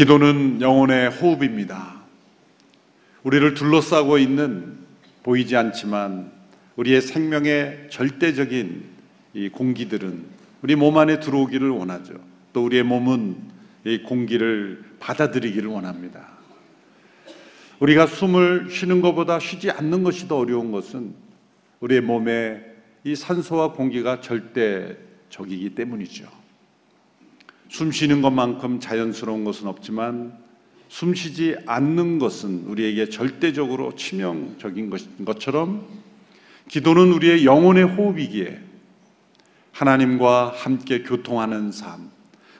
기도는 영혼의 호흡입니다. 우리를 둘러싸고 있는 보이지 않지만 우리의 생명의 절대적인 이 공기들은 우리 몸 안에 들어오기를 원하죠. 또 우리의 몸은 이 공기를 받아들이기를 원합니다. 우리가 숨을 쉬는 것보다 쉬지 않는 것이 더 어려운 것은 우리의 몸에 이 산소와 공기가 절대적이기 때문이죠. 숨 쉬는 것만큼 자연스러운 것은 없지만 숨 쉬지 않는 것은 우리에게 절대적으로 치명적인 것처럼 기도는 우리의 영혼의 호흡이기에 하나님과 함께 교통하는 삶,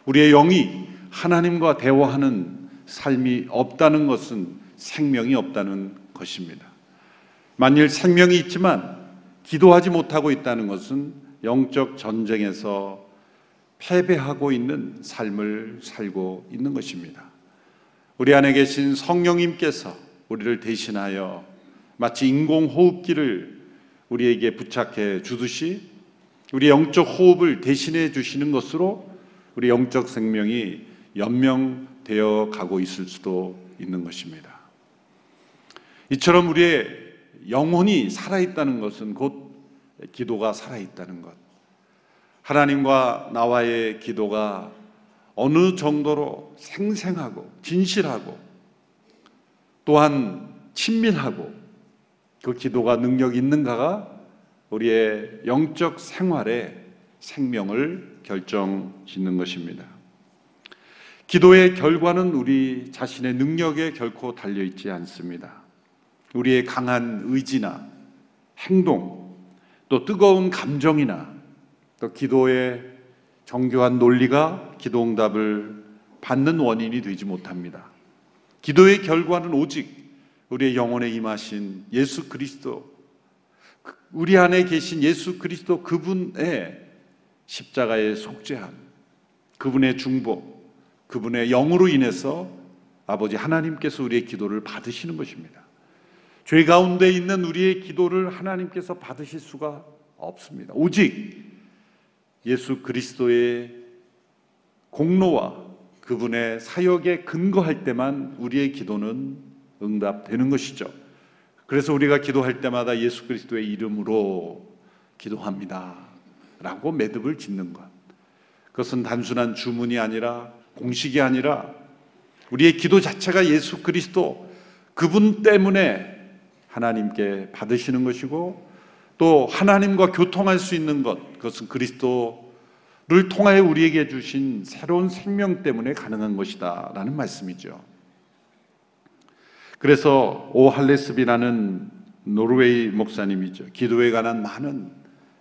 우리의 영이 하나님과 대화하는 삶이 없다는 것은 생명이 없다는 것입니다. 만일 생명이 있지만 기도하지 못하고 있다는 것은 영적 전쟁에서 패배하고 있는 삶을 살고 있는 것입니다. 우리 안에 계신 성령님께서 우리를 대신하여 마치 인공호흡기를 우리에게 부착해 주듯이 우리 영적 호흡을 대신해 주시는 것으로 우리 영적 생명이 연명되어 가고 있을 수도 있는 것입니다. 이처럼 우리의 영혼이 살아있다는 것은 곧 기도가 살아있다는 것. 하나님과 나와의 기도가 어느 정도로 생생하고 진실하고 또한 친밀하고 그 기도가 능력 있는가가 우리의 영적 생활의 생명을 결정 짓는 것입니다. 기도의 결과는 우리 자신의 능력에 결코 달려 있지 않습니다. 우리의 강한 의지나 행동, 또 뜨거운 감정이나 또 기도의 정교한 논리가 기도 응답을 받는 원인이 되지 못합니다. 기도의 결과는 오직 우리의 영혼에 임하신 예수 그리스도 우리 안에 계신 예수 그리스도 그분의 십자가의 속죄함, 그분의 중보, 그분의 영으로 인해서 아버지 하나님께서 우리의 기도를 받으시는 것입니다. 죄 가운데 있는 우리의 기도를 하나님께서 받으실 수가 없습니다. 오직 예수 그리스도의 공로와 그분의 사역에 근거할 때만 우리의 기도는 응답되는 것이죠. 그래서 우리가 기도할 때마다 예수 그리스도의 이름으로 기도합니다. 라고 매듭을 짓는 것. 그것은 단순한 주문이 아니라 공식이 아니라 우리의 기도 자체가 예수 그리스도 그분 때문에 하나님께 받으시는 것이고 또 하나님과 교통할 수 있는 것, 그것은 그리스도를 통하여 우리에게 주신 새로운 생명 때문에 가능한 것이다. 라는 말씀이죠. 그래서 오할레스비라는 노르웨이 목사님이죠. 기도에 관한 많은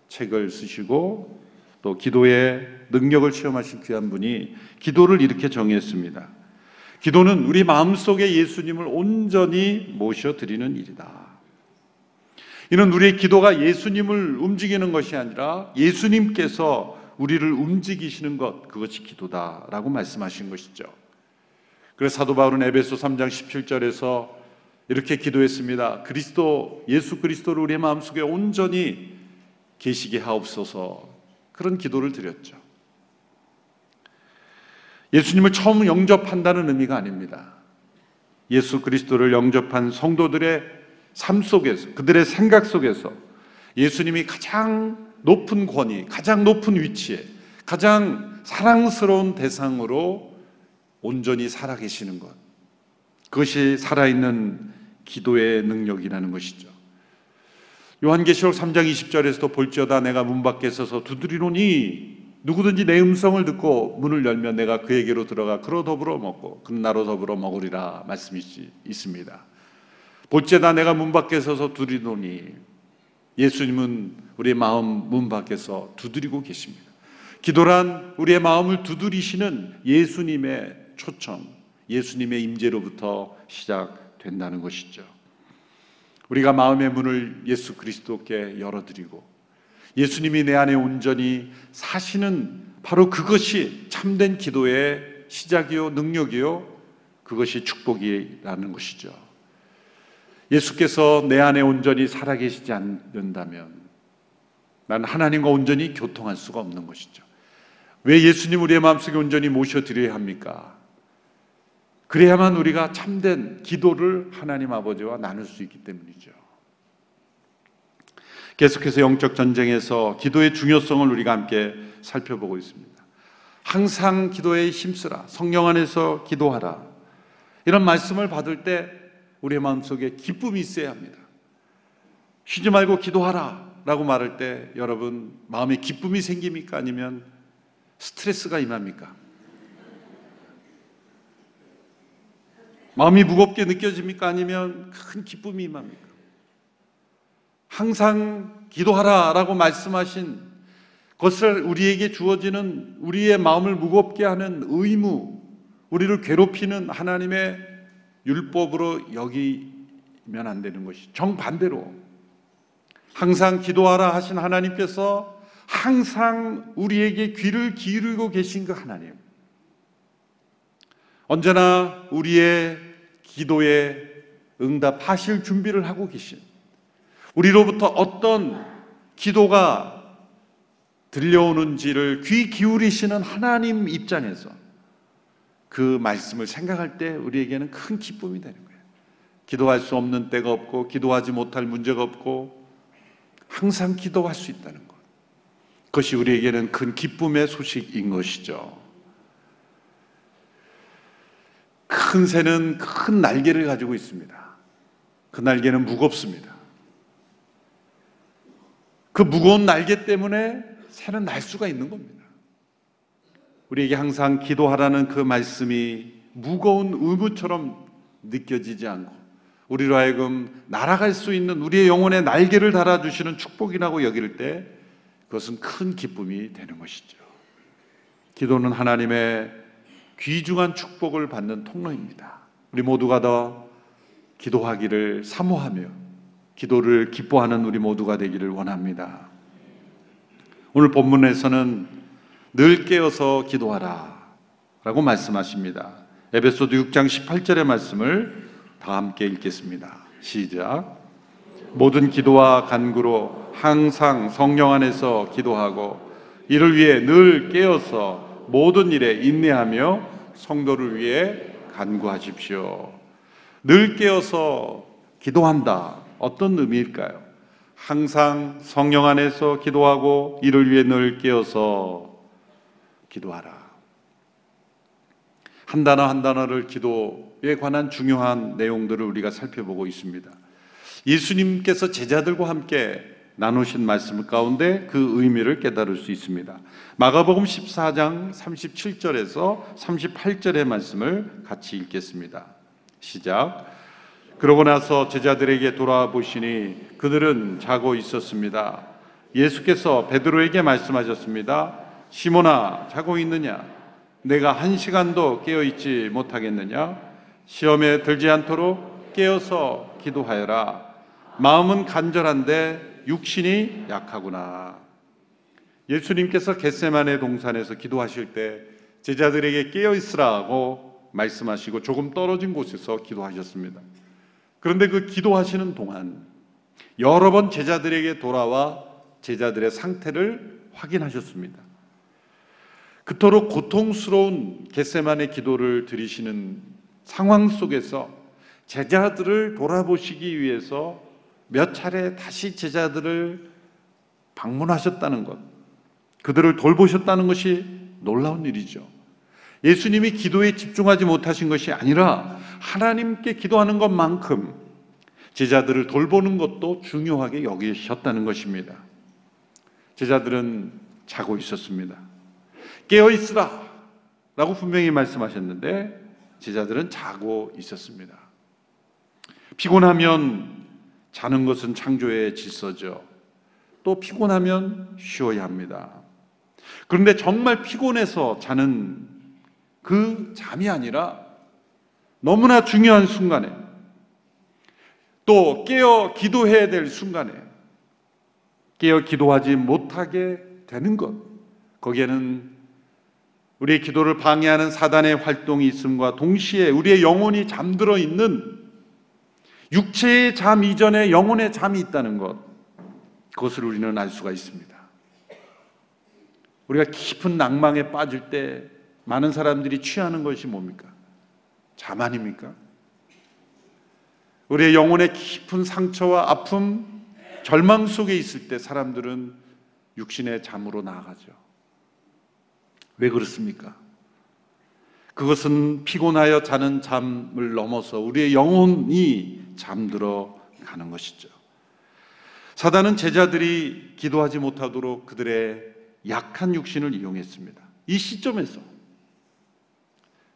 책을 쓰시고 또 기도의 능력을 체험하신 귀한 분이 기도를 이렇게 정했습니다. 기도는 우리 마음속에 예수님을 온전히 모셔드리는 일이다. 이는 우리의 기도가 예수님을 움직이는 것이 아니라 예수님께서 우리를 움직이시는 것, 그것이 기도다라고 말씀하신 것이죠. 그래서 사도 바울은 에베소 3장 17절에서 이렇게 기도했습니다. 그리스도 예수 그리스도를 우리의 마음속에 온전히 계시게 하옵소서. 그런 기도를 드렸죠. 예수님을 처음 영접한다는 의미가 아닙니다. 예수 그리스도를 영접한 성도들의 삶 속에서 그들의 생각 속에서 예수님이 가장 높은 권위, 가장 높은 위치에 가장 사랑스러운 대상으로 온전히 살아계시는 것. 그것이 살아있는 기도의 능력이라는 것이죠. 요한계시록 3장 20절에서도 볼지어다 내가 문 밖에 서서 두드리노니 누구든지 내 음성을 듣고 문을 열면 내가 그에게로 들어가 그로 더불어 먹고 그는 나로 더불어 먹으리라 말씀이 있습니다. 볼지어다 내가 문 밖에 서서 두드리노니 예수님은 우리의 마음 문 밖에서 두드리고 계십니다. 기도란 우리의 마음을 두드리시는 예수님의 초청, 예수님의 임재로부터 시작된다는 것이죠. 우리가 마음의 문을 예수 그리스도께 열어드리고 예수님이 내 안에 온전히 사시는 바로 그것이 참된 기도의 시작이요 능력이요 그것이 축복이라는 것이죠. 예수께서 내 안에 온전히 살아계시지 않는다면 난 하나님과 온전히 교통할 수가 없는 것이죠. 왜 예수님 우리의 마음속에 온전히 모셔드려야 합니까? 그래야만 우리가 참된 기도를 하나님 아버지와 나눌 수 있기 때문이죠. 계속해서 영적 전쟁에서 기도의 중요성을 우리가 함께 살펴보고 있습니다. 항상 기도에 힘쓰라. 성령 안에서 기도하라. 이런 말씀을 받을 때 우리의 마음속에 기쁨이 있어야 합니다. 쉬지 말고 기도하라. 라고 말할 때 여러분 마음에 기쁨이 생깁니까? 아니면 스트레스가 임합니까? 마음이 무겁게 느껴집니까? 아니면 큰 기쁨이 임합니까? 항상 기도하라 라고 말씀하신 것을 우리에게 주어지는 우리의 마음을 무겁게 하는 의무, 우리를 괴롭히는 하나님의 율법으로 여기면 안 되는 것이 정반대로 항상 기도하라 하신 하나님께서 항상 우리에게 귀를 기울이고 계신 그 하나님. 언제나 우리의 기도에 응답하실 준비를 하고 계신 우리로부터 어떤 기도가 들려오는지를 귀 기울이시는 하나님 입장에서 그 말씀을 생각할 때 우리에게는 큰 기쁨이 되는 거예요. 기도할 수 없는 때가 없고 기도하지 못할 문제가 없고 항상 기도할 수 있다는 것. 그것이 우리에게는 큰 기쁨의 소식인 것이죠. 큰 새는 큰 날개를 가지고 있습니다. 그 날개는 무겁습니다. 그 무거운 날개 때문에 새는 날 수가 있는 겁니다. 우리에게 항상 기도하라는 그 말씀이 무거운 의무처럼 느껴지지 않고 우리로 하여금 날아갈 수 있는 우리의 영혼에 날개를 달아주시는 축복이라고 여길 때 그것은 큰 기쁨이 되는 것이죠. 기도는 하나님의 귀중한 축복을 받는 통로입니다. 우리 모두가 더 기도하기를 사모하며 기도를 기뻐하는 우리 모두가 되기를 원합니다. 오늘 본문에서는 늘 깨어서 기도하라 라고 말씀하십니다. 에베소도 6장 18절의 말씀을 다 함께 읽겠습니다. 시작. 모든 기도와 간구로 항상 성령 안에서 기도하고 이를 위해 늘 깨어서 모든 일에 인내하며 성도를 위해 간구하십시오. 늘 깨어서 기도한다. 어떤 의미일까요? 항상 성령 안에서 기도하고 이를 위해 늘 깨어서 기도하라. 한 단어 한 단어를 기도에 관한 중요한 내용들을 우리가 살펴보고 있습니다. 예수님께서 제자들과 함께 나누신 말씀 가운데 그 의미를 깨달을 수 있습니다. 마가복음 14장 37절에서 38절의 말씀을 같이 읽겠습니다. 시작. 그러고 나서 제자들에게 돌아보시니 그들은 자고 있었습니다. 예수께서 베드로에게 말씀하셨습니다. 시몬아, 자고 있느냐? 내가 한 시간도 깨어 있지 못하겠느냐? 시험에 들지 않도록 깨어서 기도하여라. 마음은 간절한데 육신이 약하구나. 예수님께서 겟세만의 동산에서 기도하실 때 제자들에게 깨어 있으라고 말씀하시고 조금 떨어진 곳에서 기도하셨습니다. 그런데 그 기도하시는 동안 여러 번 제자들에게 돌아와 제자들의 상태를 확인하셨습니다. 그토록 고통스러운 겟세만의 기도를 드리시는 상황 속에서 제자들을 돌아보시기 위해서 몇 차례 다시 제자들을 방문하셨다는 것, 그들을 돌보셨다는 것이 놀라운 일이죠. 예수님이 기도에 집중하지 못하신 것이 아니라 하나님께 기도하는 것만큼 제자들을 돌보는 것도 중요하게 여기셨다는 것입니다. 제자들은 자고 있었습니다. 깨어 있으라 라고 분명히 말씀하셨는데 제자들은 자고 있었습니다. 피곤하면 자는 것은 창조의 질서죠. 또 피곤하면 쉬어야 합니다. 그런데 정말 피곤해서 자는 그 잠이 아니라 너무나 중요한 순간에 또 깨어 기도해야 될 순간에 깨어 기도하지 못하게 되는 것 거기에는 우리의 기도를 방해하는 사단의 활동이 있음과 동시에 우리의 영혼이 잠들어 있는 육체의 잠 이전에 영혼의 잠이 있다는 것 그것을 우리는 알 수가 있습니다. 우리가 깊은 낭망에 빠질 때 많은 사람들이 취하는 것이 뭡니까? 잠 아닙니까? 우리의 영혼의 깊은 상처와 아픔, 절망 속에 있을 때 사람들은 육신의 잠으로 나아가죠. 왜 그렇습니까? 그것은 피곤하여 자는 잠을 넘어서 우리의 영혼이 잠들어 가는 것이죠. 사단은 제자들이 기도하지 못하도록 그들의 약한 육신을 이용했습니다. 이 시점에서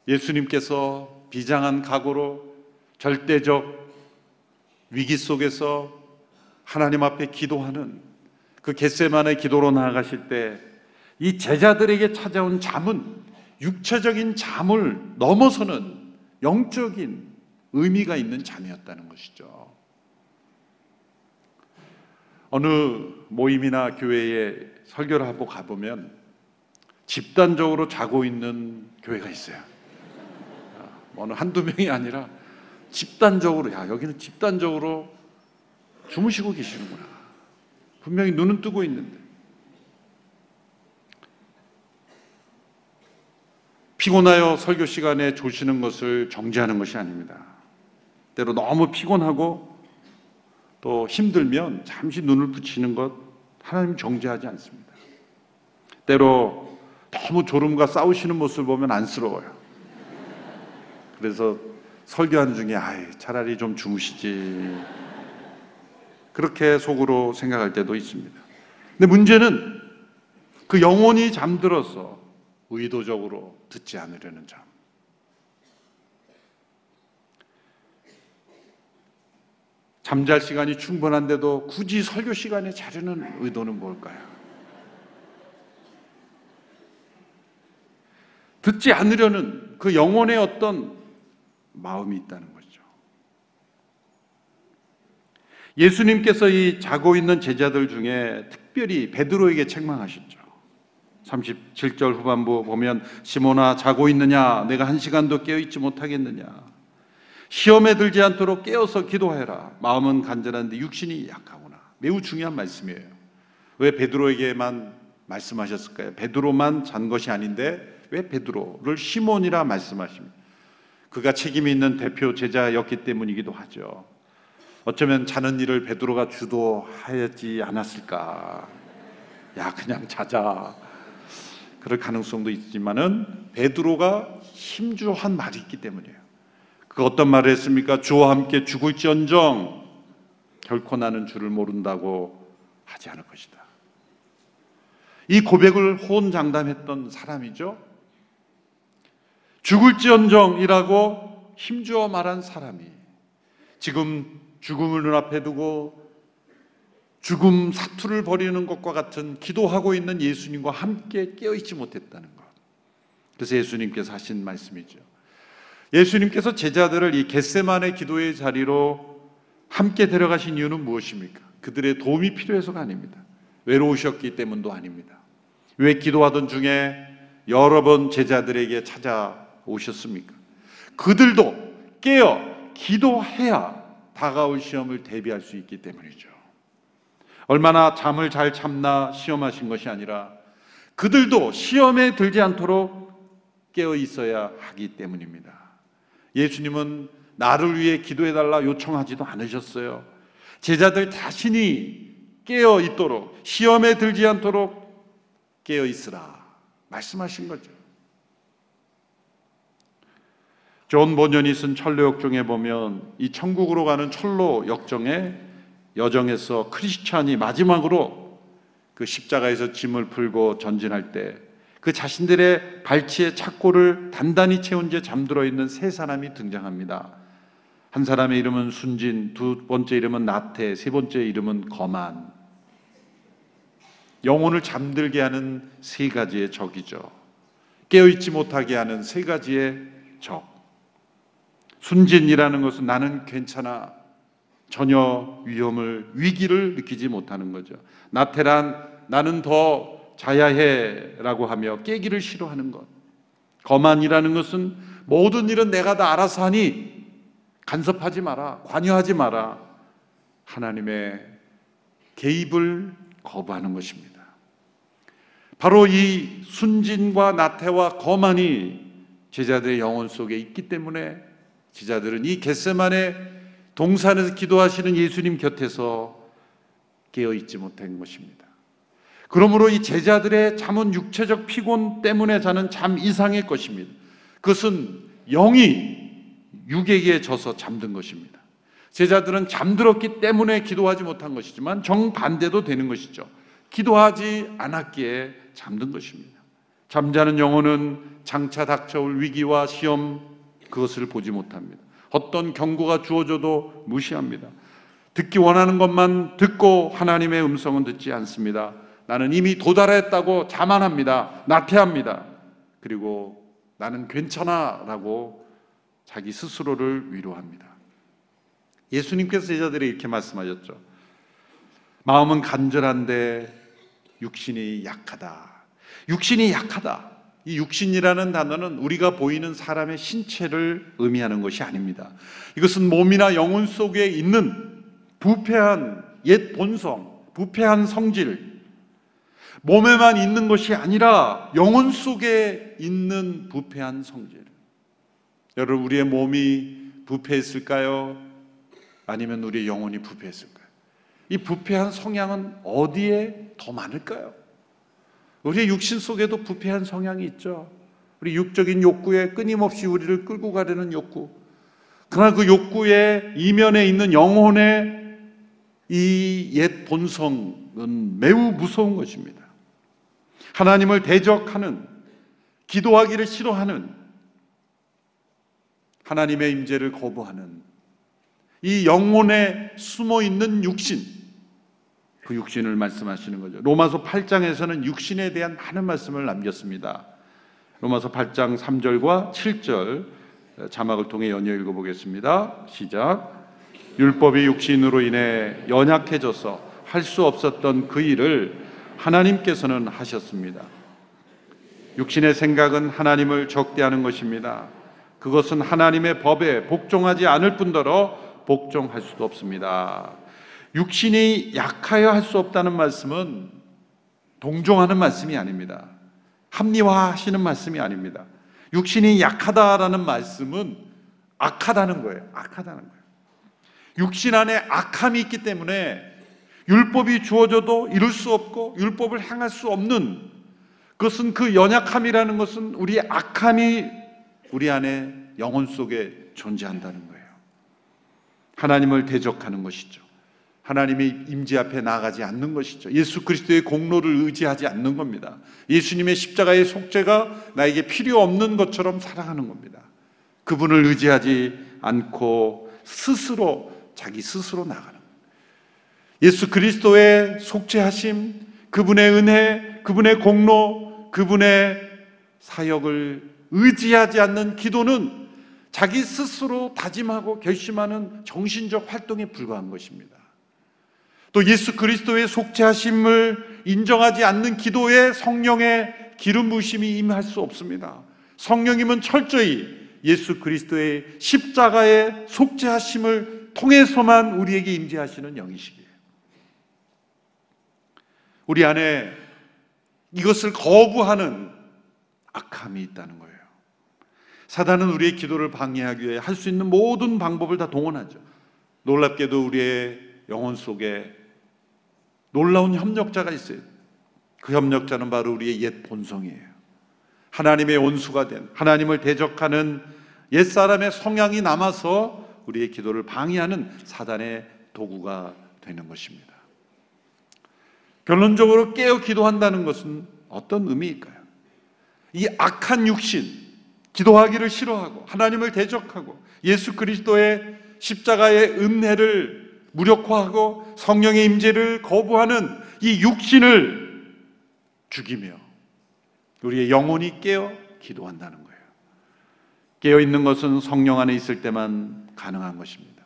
예수님께서 비장한 각오로 절대적 위기 속에서 하나님 앞에 기도하는 그 겟세만의 기도로 나아가실 때 이 제자들에게 찾아온 잠은 육체적인 잠을 넘어서는 영적인 의미가 있는 잠이었다는 것이죠. 어느 모임이나 교회에 설교를 하고 가보면 집단적으로 자고 있는 교회가 있어요. 어느 한두 명이 아니라 집단적으로, 야, 여기는 집단적으로 주무시고 계시는구나. 분명히 눈은 뜨고 있는데. 피곤하여 설교 시간에 조시는 것을 정지하는 것이 아닙니다. 때로 너무 피곤하고 또 힘들면 잠시 눈을 붙이는 것 하나님 정지하지 않습니다. 때로 너무 졸음과 싸우시는 모습을 보면 안쓰러워요. 그래서 설교하는 중에 아이 차라리 좀 주무시지 그렇게 속으로 생각할 때도 있습니다. 근데 문제는 그 영혼이 잠들어서 의도적으로 듣지 않으려는 점. 잠잘 시간이 충분한데도 굳이 설교 시간에 자려는 의도는 뭘까요? 듣지 않으려는 그 영혼의 어떤 마음이 있다는 거죠. 예수님께서 이 자고 있는 제자들 중에 특별히 베드로에게 책망하셨죠. 37절 후반부 보면 시몬아 자고 있느냐 내가 한 시간도 깨어 있지 못하겠느냐 시험에 들지 않도록 깨어서 기도해라 마음은 간절한데 육신이 약하구나 매우 중요한 말씀이에요 왜 베드로에게만 말씀하셨을까요? 베드로만 잔 것이 아닌데 왜 베드로를 시몬이라 말씀하십니까? 그가 책임이 있는 대표 제자였기 때문이기도 하죠. 어쩌면 자는 일을 베드로가 주도하지 않았을까? 야, 그냥 자자. 그럴 가능성도 있지만은 베드로가 힘주한 말이 있기 때문이에요. 그 어떤 말을 했습니까? 주와 함께 죽을지언정 결코 나는 주를 모른다고 하지 않을 것이다. 이 고백을 호언장담했던 사람이죠. 죽을지언정이라고 힘주어 말한 사람이 지금 죽음을 눈앞에 두고 죽음 사투를 벌이는 것과 같은 기도하고 있는 예수님과 함께 깨어있지 못했다는 것. 그래서 예수님께서 하신 말씀이죠. 예수님께서 제자들을 이 겟세만의 기도의 자리로 함께 데려가신 이유는 무엇입니까? 그들의 도움이 필요해서가 아닙니다. 외로우셨기 때문도 아닙니다. 왜 기도하던 중에 여러 번 제자들에게 찾아오셨습니까? 그들도 깨어 기도해야 다가올 시험을 대비할 수 있기 때문이죠. 얼마나 잠을 잘 참나 시험하신 것이 아니라 그들도 시험에 들지 않도록 깨어 있어야 하기 때문입니다. 예수님은 나를 위해 기도해달라 요청하지도 않으셨어요. 제자들 자신이 깨어 있도록 시험에 들지 않도록 깨어 있으라 말씀하신 거죠. 존 번연이 쓴 천로역정에 보면 이 천국으로 가는 천로역정의 여정에서 크리스찬이 마지막으로 그 십자가에서 짐을 풀고 전진할 때 그 자신들의 발치에 착고를 단단히 채운 채 잠들어 있는 세 사람이 등장합니다. 한 사람의 이름은 순진, 두 번째 이름은 나태, 세 번째 이름은 거만. 영혼을 잠들게 하는 세 가지의 적이죠. 깨어있지 못하게 하는 세 가지의 적. 순진이라는 것은 나는 괜찮아. 전혀 위험을 위기를 느끼지 못하는 거죠. 나태란 나는 더 자야해라고 하며 깨기를 싫어하는 것. 거만이라는 것은 모든 일은 내가 다 알아서 하니 간섭하지 마라, 관여하지 마라. 하나님의 개입을 거부하는 것입니다. 바로 이 순진과 나태와 거만이 제자들의 영혼 속에 있기 때문에 제자들은 이 겟세만의 동산에서 기도하시는 예수님 곁에서 깨어 있지 못한 것입니다. 그러므로 이 제자들의 잠은 육체적 피곤 때문에 자는 잠 이상의 것입니다. 그것은 영이 육에게 져서 잠든 것입니다. 제자들은 잠들었기 때문에 기도하지 못한 것이지만 정반대도 되는 것이죠. 기도하지 않았기에 잠든 것입니다. 잠자는 영혼은 장차 닥쳐올 위기와 시험 그것을 보지 못합니다. 어떤 경고가 주어져도 무시합니다. 듣기 원하는 것만 듣고 하나님의 음성은 듣지 않습니다. 나는 이미 도달했다고 자만합니다. 나태합니다. 그리고 나는 괜찮아 라고 자기 스스로를 위로합니다. 예수님께서 제자들이 이렇게 말씀하셨죠. 마음은 간절한데 육신이 약하다. 육신이 약하다. 이 육신이라는 단어는 우리가 보이는 사람의 신체를 의미하는 것이 아닙니다. 이것은 몸이나 영혼 속에 있는 부패한 옛 본성, 부패한 성질, 몸에만 있는 것이 아니라 영혼 속에 있는 부패한 성질. 여러분, 우리의 몸이 부패했을까요? 아니면 우리의 영혼이 부패했을까요? 이 부패한 성향은 어디에 더 많을까요? 우리의 육신 속에도 부패한 성향이 있죠. 우리 육적인 욕구에 끊임없이 우리를 끌고 가려는 욕구. 그러나 그 욕구의 이면에 있는 영혼의 이 옛 본성은 매우 무서운 것입니다. 하나님을 대적하는 기도하기를 싫어하는 하나님의 임재를 거부하는 이 영혼에 숨어 있는 육신 그 육신을 말씀하시는 거죠. 로마서 8장에서는 육신에 대한 많은 말씀을 남겼습니다. 로마서 8장 3절과 7절 자막을 통해 연이어 읽어보겠습니다. 시작. 율법이 육신으로 인해 연약해져서 할 수 없었던 그 일을 하나님께서는 하셨습니다. 육신의 생각은 하나님을 적대하는 것입니다. 그것은 하나님의 법에 복종하지 않을 뿐더러 복종할 수도 없습니다. 육신이 약하여 할 수 없다는 말씀은 동종하는 말씀이 아닙니다. 합리화하시는 말씀이 아닙니다. 육신이 약하다라는 말씀은 악하다는 거예요. 악하다는 거예요. 육신 안에 악함이 있기 때문에 율법이 주어져도 이룰 수 없고 율법을 행할 수 없는 그것은 그 연약함이라는 것은 우리의 악함이 우리 안에 영혼 속에 존재한다는 거예요. 하나님을 대적하는 것이죠. 하나님의 임재 앞에 나가지 않는 것이죠. 예수 그리스도의 공로를 의지하지 않는 겁니다. 예수님의 십자가의 속죄가 나에게 필요 없는 것처럼 살아가는 겁니다. 그분을 의지하지 않고 스스로 자기 스스로 나가는 예수 그리스도의 속죄하심, 그분의 은혜, 그분의 공로, 그분의 사역을 의지하지 않는 기도는 자기 스스로 다짐하고 결심하는 정신적 활동에 불과한 것입니다. 또 예수 그리스도의 속죄하심을 인정하지 않는 기도에 성령의 기름 부심이 임할 수 없습니다. 성령님은 철저히 예수 그리스도의 십자가의 속죄하심을 통해서만 우리에게 임재하시는 영이시기에 우리 안에 이것을 거부하는 악함이 있다는 거예요. 사단은 우리의 기도를 방해하기 위해 할 수 있는 모든 방법을 다 동원하죠. 놀랍게도 우리의 영혼 속에 놀라운 협력자가 있어요. 그 협력자는 바로 우리의 옛 본성이에요. 하나님의 온수가 된 하나님을 대적하는 옛 사람의 성향이 남아서 우리의 기도를 방해하는 사단의 도구가 되는 것입니다. 결론적으로 깨어 기도한다는 것은 어떤 의미일까요? 이 악한 육신, 기도하기를 싫어하고 하나님을 대적하고 예수 그리스도의 십자가의 은혜를 무력화하고 성령의 임재를 거부하는 이 육신을 죽이며 우리의 영혼이 깨어 기도한다는 거예요. 깨어 있는 것은 성령 안에 있을 때만 가능한 것입니다.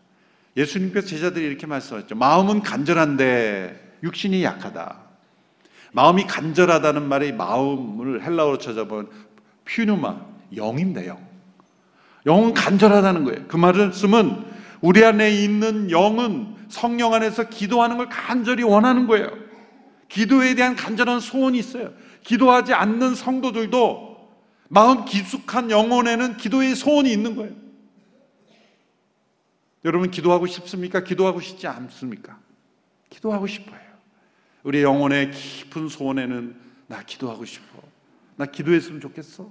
예수님께서 제자들이 이렇게 말씀하셨죠. 마음은 간절한데 육신이 약하다. 마음이 간절하다는 말이 마음을 헬라어로 찾아보면 퓨누마, 영입니다, 영. 영은 간절하다는 거예요. 그 말씀은 우리 안에 있는 영은 성령 안에서 기도하는 걸 간절히 원하는 거예요. 기도에 대한 간절한 소원이 있어요. 기도하지 않는 성도들도 마음 깊숙한 영혼에는 기도의 소원이 있는 거예요. 여러분 기도하고 싶습니까? 기도하고 싶지 않습니까? 기도하고 싶어요. 우리 영혼의 깊은 소원에는 나 기도하고 싶어. 나 기도했으면 좋겠어.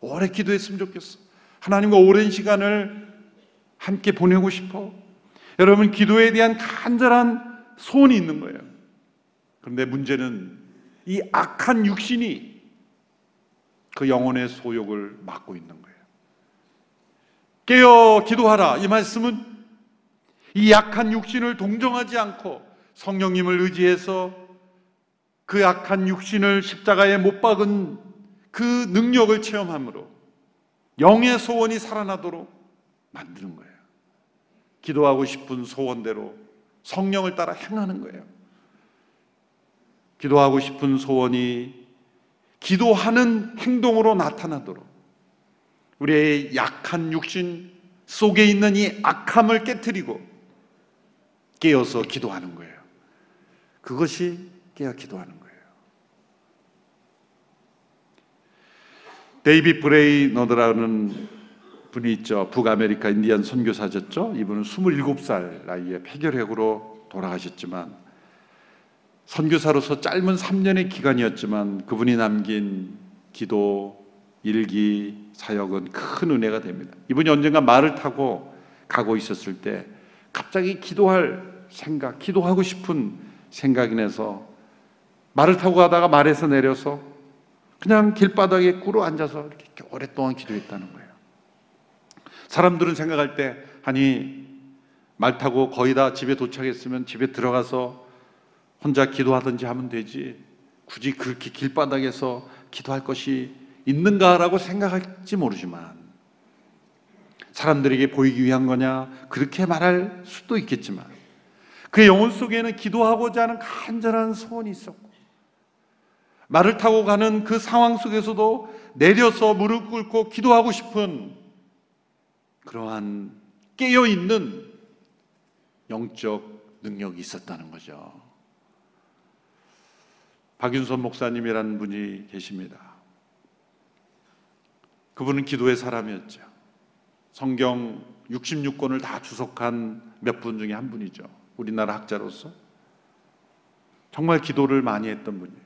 오래 기도했으면 좋겠어. 하나님과 오랜 시간을 함께 보내고 싶어. 여러분 기도에 대한 간절한 소원이 있는 거예요. 그런데 문제는 이 악한 육신이 그 영혼의 소욕을 막고 있는 거예요. 깨어 기도하라. 이 말씀은 이 약한 육신을 동정하지 않고 성령님을 의지해서 그 약한 육신을 십자가에 못 박은 그 능력을 체험함으로 영의 소원이 살아나도록 만드는 거예요. 기도하고 싶은 소원대로 성령을 따라 행하는 거예요. 기도하고 싶은 소원이 기도하는 행동으로 나타나도록 우리의 약한 육신 속에 있는 이 악함을 깨뜨리고 깨어서 기도하는 거예요. 그것이 깨어 기도하는 거예요. 데이비드 브레이너드라는 분이 있죠. 북아메리카 인디안 선교사셨죠. 이분은 27살 나이에 폐결핵으로 돌아가셨지만 선교사로서 짧은 3년의 기간이었지만 그분이 남긴 기도, 일기, 사역은 큰 은혜가 됩니다. 이분이 언젠가 말을 타고 가고 있었을 때 갑자기 기도할 생각, 기도하고 싶은 생각이 나서 말을 타고 가다가 말에서 내려서 그냥 길바닥에 꿇어 앉아서 이렇게 오랫동안 기도했다는 거예요. 사람들은 생각할 때 아니 말 타고 거의 다 집에 도착했으면 집에 들어가서 혼자 기도하든지 하면 되지. 굳이 그렇게 길바닥에서 기도할 것이 있는가라고 생각할지 모르지만 사람들에게 보이기 위한 거냐 그렇게 말할 수도 있겠지만 그의 영혼 속에는 기도하고자 하는 간절한 소원이 있었고 말을 타고 가는 그 상황 속에서도 내려서 무릎 꿇고 기도하고 싶은 그러한 깨어 있는 영적 능력이 있었다는 거죠. 박윤선 목사님이라는 분이 계십니다. 그분은 기도의 사람이었죠. 성경 66권을 다 주석한 몇 분 중에 한 분이죠. 우리나라 학자로서. 정말 기도를 많이 했던 분이에요.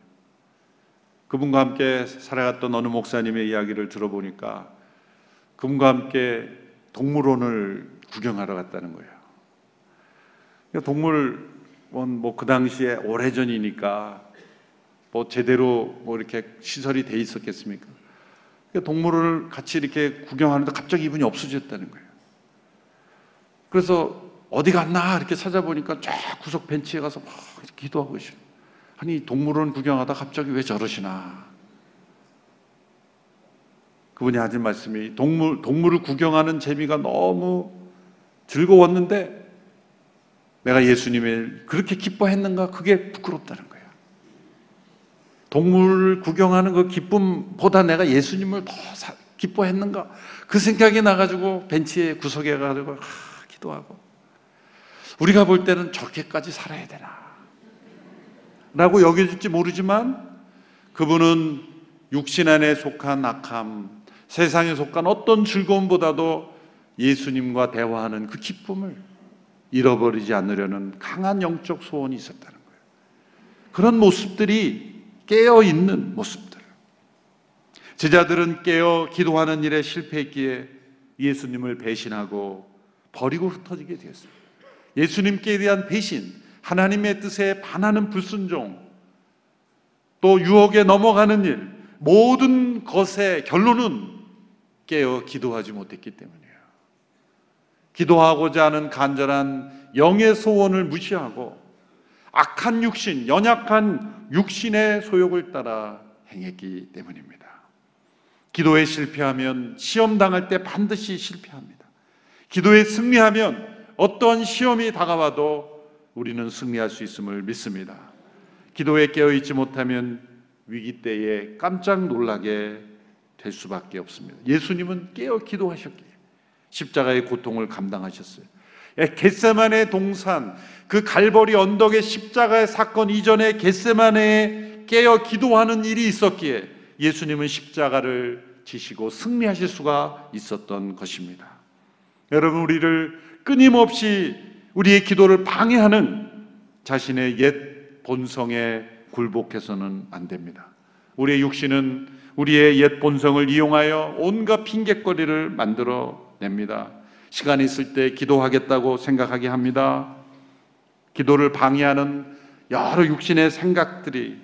그분과 함께 살아갔던 어느 목사님의 이야기를 들어보니까 그분과 함께 동물원을 구경하러 갔다는 거예요. 동물원 뭐 그 당시에 오래전이니까 뭐 제대로 뭐 이렇게 시설이 돼 있었겠습니까? 동물을 같이 이렇게 구경하는데 갑자기 이분이 없어졌다는 거예요. 그래서 어디 갔나 이렇게 찾아보니까 쫙 구석 벤치에 가서 막 기도하고 계시는 아니 동물원 구경하다 갑자기 왜 저러시나? 그분이 하신 말씀이 동물 동물을 구경하는 재미가 너무 즐거웠는데 내가 예수님을 그렇게 기뻐했는가? 그게 부끄럽다는 거예요. 동물을 구경하는 그 기쁨보다 내가 예수님을 더 기뻐했는가? 그 생각이 나가지고 벤치에 구석에 가지고 하, 기도하고. 우리가 볼 때는 저렇게까지 살아야 되나? 라고 여겨질지 모르지만 그분은 육신 안에 속한 악함, 세상에 속한 어떤 즐거움보다도 예수님과 대화하는 그 기쁨을 잃어버리지 않으려는 강한 영적 소원이 있었다는 거예요. 그런 모습들이 깨어 있는 모습들. 제자들은 깨어 기도하는 일에 실패했기에 예수님을 배신하고 버리고 흩어지게 되었습니다. 예수님께 대한 배신, 하나님의 뜻에 반하는 불순종, 또 유혹에 넘어가는 일, 모든 것의 결론은 깨어 기도하지 못했기 때문이에요. 기도하고자 하는 간절한 영의 소원을 무시하고 악한 육신, 연약한 육신의 소욕을 따라 행했기 때문입니다. 기도에 실패하면 시험 당할 때 반드시 실패합니다. 기도에 승리하면 어떠한 시험이 다가와도 우리는 승리할 수 있음을 믿습니다. 기도에 깨어있지 못하면 위기 때에 깜짝 놀라게 될 수밖에 없습니다. 예수님은 깨어 기도하셨기에 십자가의 고통을 감당하셨어요. 예, 겟세만의 동산, 그 갈보리 언덕의 십자가의 사건 이전에 겟세만에 깨어 기도하는 일이 있었기에 예수님은 십자가를 지시고 승리하실 수가 있었던 것입니다. 여러분 우리를 끊임없이 우리의 기도를 방해하는 자신의 옛 본성에 굴복해서는 안 됩니다. 우리의 육신은 우리의 옛 본성을 이용하여 온갖 핑계거리를 만들어 냅니다. 시간이 있을 때 기도하겠다고 생각하게 합니다. 기도를 방해하는 여러 육신의 생각들이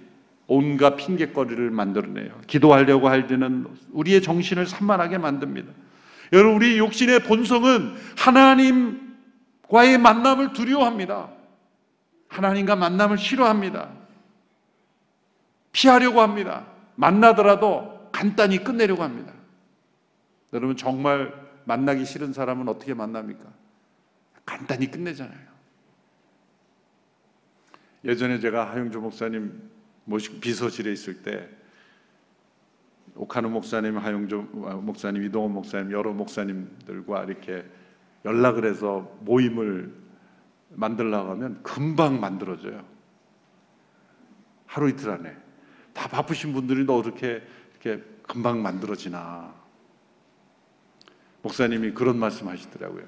온갖 핑계거리를 만들어내요. 기도하려고 할 때는 우리의 정신을 산만하게 만듭니다. 여러분, 우리 육신의 본성은 하나님과의 만남을 두려워합니다. 하나님과 만남을 싫어합니다. 피하려고 합니다. 만나더라도 간단히 끝내려고 합니다. 여러분, 정말 만나기 싫은 사람은 어떻게 만납니까? 간단히 끝내잖아요. 예전에 제가 하영주 목사님 비서실에 있을 때 옥하는 목사님, 하영주 목사님, 이동원 목사님 여러 목사님들과 이렇게 연락을 해서 모임을 만들려고 하면 금방 만들어져요. 하루 이틀 안에. 다 바쁘신 분들이 너 어떻게 이렇게 금방 만들어지나. 목사님이 그런 말씀 하시더라고요.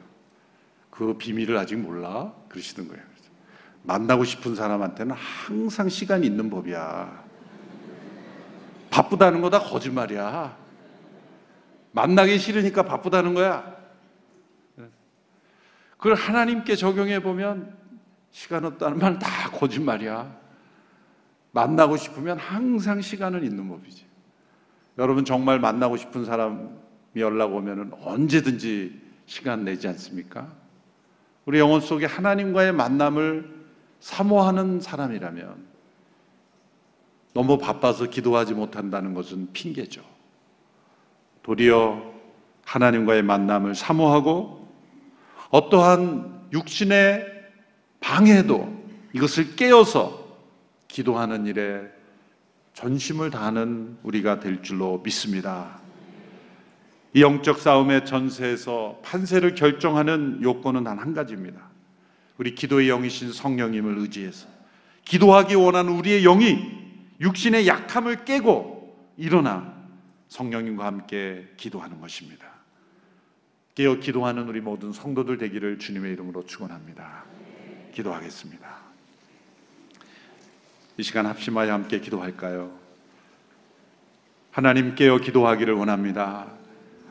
그 비밀을 아직 몰라? 그러시던 거예요. 만나고 싶은 사람한테는 항상 시간이 있는 법이야. 바쁘다는 거다 거짓말이야. 만나기 싫으니까 바쁘다는 거야. 그걸 하나님께 적용해 보면 시간 없다는 말 다 거짓말이야. 만나고 싶으면 항상 시간은 있는 법이지. 여러분 정말 만나고 싶은 사람이 연락 오면 언제든지 시간 내지 않습니까? 우리 영혼 속에 하나님과의 만남을 사모하는 사람이라면 너무 바빠서 기도하지 못한다는 것은 핑계죠. 도리어 하나님과의 만남을 사모하고 어떠한 육신의 방해도 이것을 깨어서 기도하는 일에 전심을 다하는 우리가 될 줄로 믿습니다. 이 영적 싸움의 전세에서 판세를 결정하는 요건은 단 한 가지입니다. 우리 기도의 영이신 성령님을 의지해서 기도하기 원하는 우리의 영이 육신의 약함을 깨고 일어나 성령님과 함께 기도하는 것입니다. 깨어 기도하는 우리 모든 성도들 되기를 주님의 이름으로 축원합니다. 기도하겠습니다. 이 시간 합심하여 함께 기도할까요? 하나님 깨어 기도하기를 원합니다.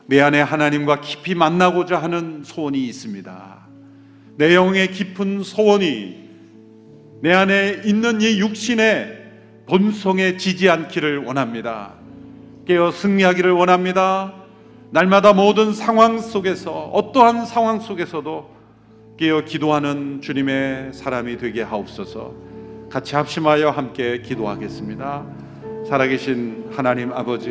내 안에 하나님과 깊이 만나고자 하는 소원이 있습니다. 내 영의 깊은 소원이 내 안에 있는 이 육신의 본성에 지지 않기를 원합니다. 깨어 승리하기를 원합니다. 날마다 모든 상황 속에서 어떠한 상황 속에서도 깨어 기도하는 주님의 사람이 되게 하옵소서. 같이 합심하여 함께 기도하겠습니다. 살아계신 하나님 아버지,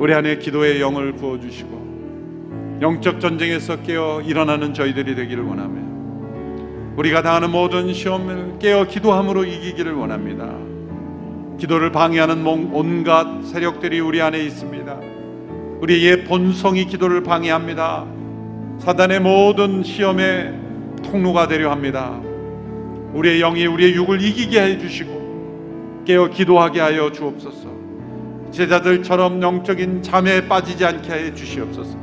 우리 안에 기도의 영을 부어 주시고 영적 전쟁에서 깨어 일어나는 저희들이 되기를 원하며 우리가 당하는 모든 시험을 깨어 기도함으로 이기기를 원합니다. 기도를 방해하는 온갖 세력들이 우리 안에 있습니다. 우리의 본성이 기도를 방해합니다. 사단의 모든 시험의 통로가 되려 합니다. 우리의 영이 우리의 육을 이기게 해 주시고 깨어 기도하게 하여 주옵소서. 제자들처럼 영적인 잠에 빠지지 않게 해 주시옵소서.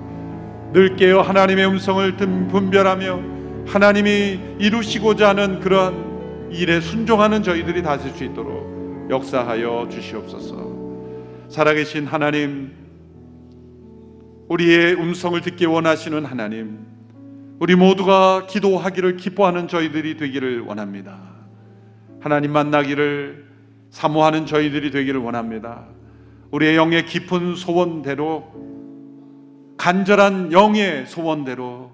늘 깨어 하나님의 음성을 분별하며 하나님이 이루시고자 하는 그러한 일에 순종하는 저희들이 다sil 수 있도록 역사하여 주시옵소서. 살아계신 하나님, 우리의 음성을 듣기 원하시는 하나님, 우리 모두가 기도하기를 기뻐하는 저희들이 되기를 원합니다. 하나님 만나기를 사모하는 저희들이 되기를 원합니다. 우리의 영의 깊은 소원대로 간절한 영의 소원대로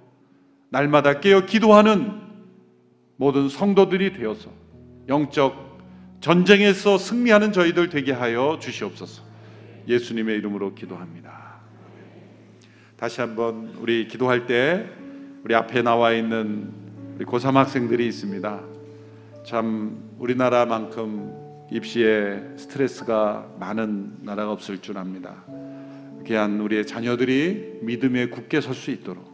날마다 깨어 기도하는 모든 성도들이 되어서 영적 전쟁에서 승리하는 저희들 되게 하여 주시옵소서. 예수님의 이름으로 기도합니다. 다시 한번 우리 기도할 때 우리 앞에 나와 있는 우리 고3 학생들이 있습니다. 참 우리나라만큼 입시에 스트레스가 많은 나라가 없을 줄 압니다. 귀한 우리의 자녀들이 믿음에 굳게 설 수 있도록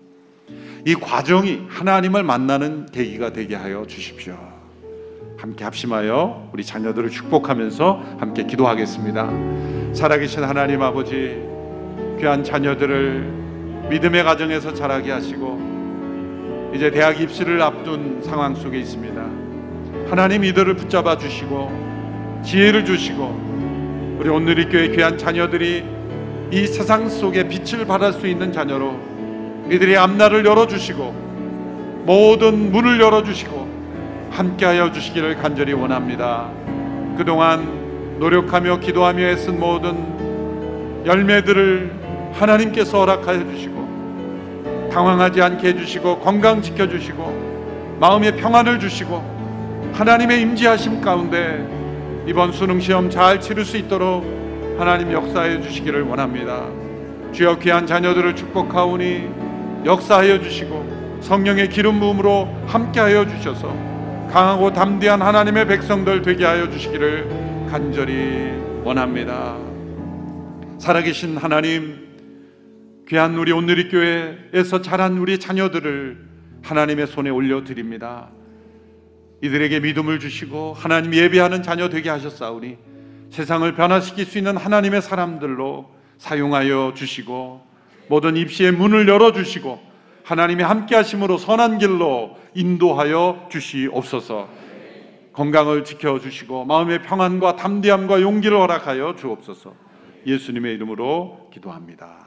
이 과정이 하나님을 만나는 계기가 되게 하여 주십시오. 함께 합심하여 우리 자녀들을 축복하면서 함께 기도하겠습니다. 살아계신 하나님 아버지 귀한 자녀들을 믿음의 가정에서 자라게 하시고 이제 대학 입시를 앞둔 상황 속에 있습니다. 하나님 이들을 붙잡아 주시고 지혜를 주시고 우리 오늘의 교회 귀한 자녀들이 이 세상 속에 빛을 발할 수 있는 자녀로 이들의 앞날을 열어 주시고 모든 문을 열어 주시고 함께하여 주시기를 간절히 원합니다. 그동안 노력하며 기도하며 애쓴 모든 열매들을 하나님께서 허락하여 주시고 당황하지 않게 해주시고 건강 지켜주시고 마음의 평안을 주시고 하나님의 임재하심 가운데 이번 수능 시험 잘 치를 수 있도록 하나님 역사해 주시기를 원합니다. 주여 귀한 자녀들을 축복하오니 역사하여 주시고 성령의 기름 부음으로 함께하여 주셔서 강하고 담대한 하나님의 백성들 되게 하여 주시기를 간절히 원합니다. 살아계신 하나님, 귀한 우리 온누리 교회에서 자란 우리 자녀들을 하나님의 손에 올려 드립니다. 이들에게 믿음을 주시고 하나님 예배하는 자녀 되게 하셨사오니 세상을 변화시킬 수 있는 하나님의 사람들로 사용하여 주시고 모든 입시의 문을 열어 주시고 하나님의 함께 하심으로 선한 길로 인도하여 주시옵소서. 건강을 지켜 주시고 마음의 평안과 담대함과 용기를 허락하여 주옵소서. 예수님의 이름으로 기도합니다.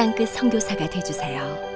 땅끝 선교사가 되주세요.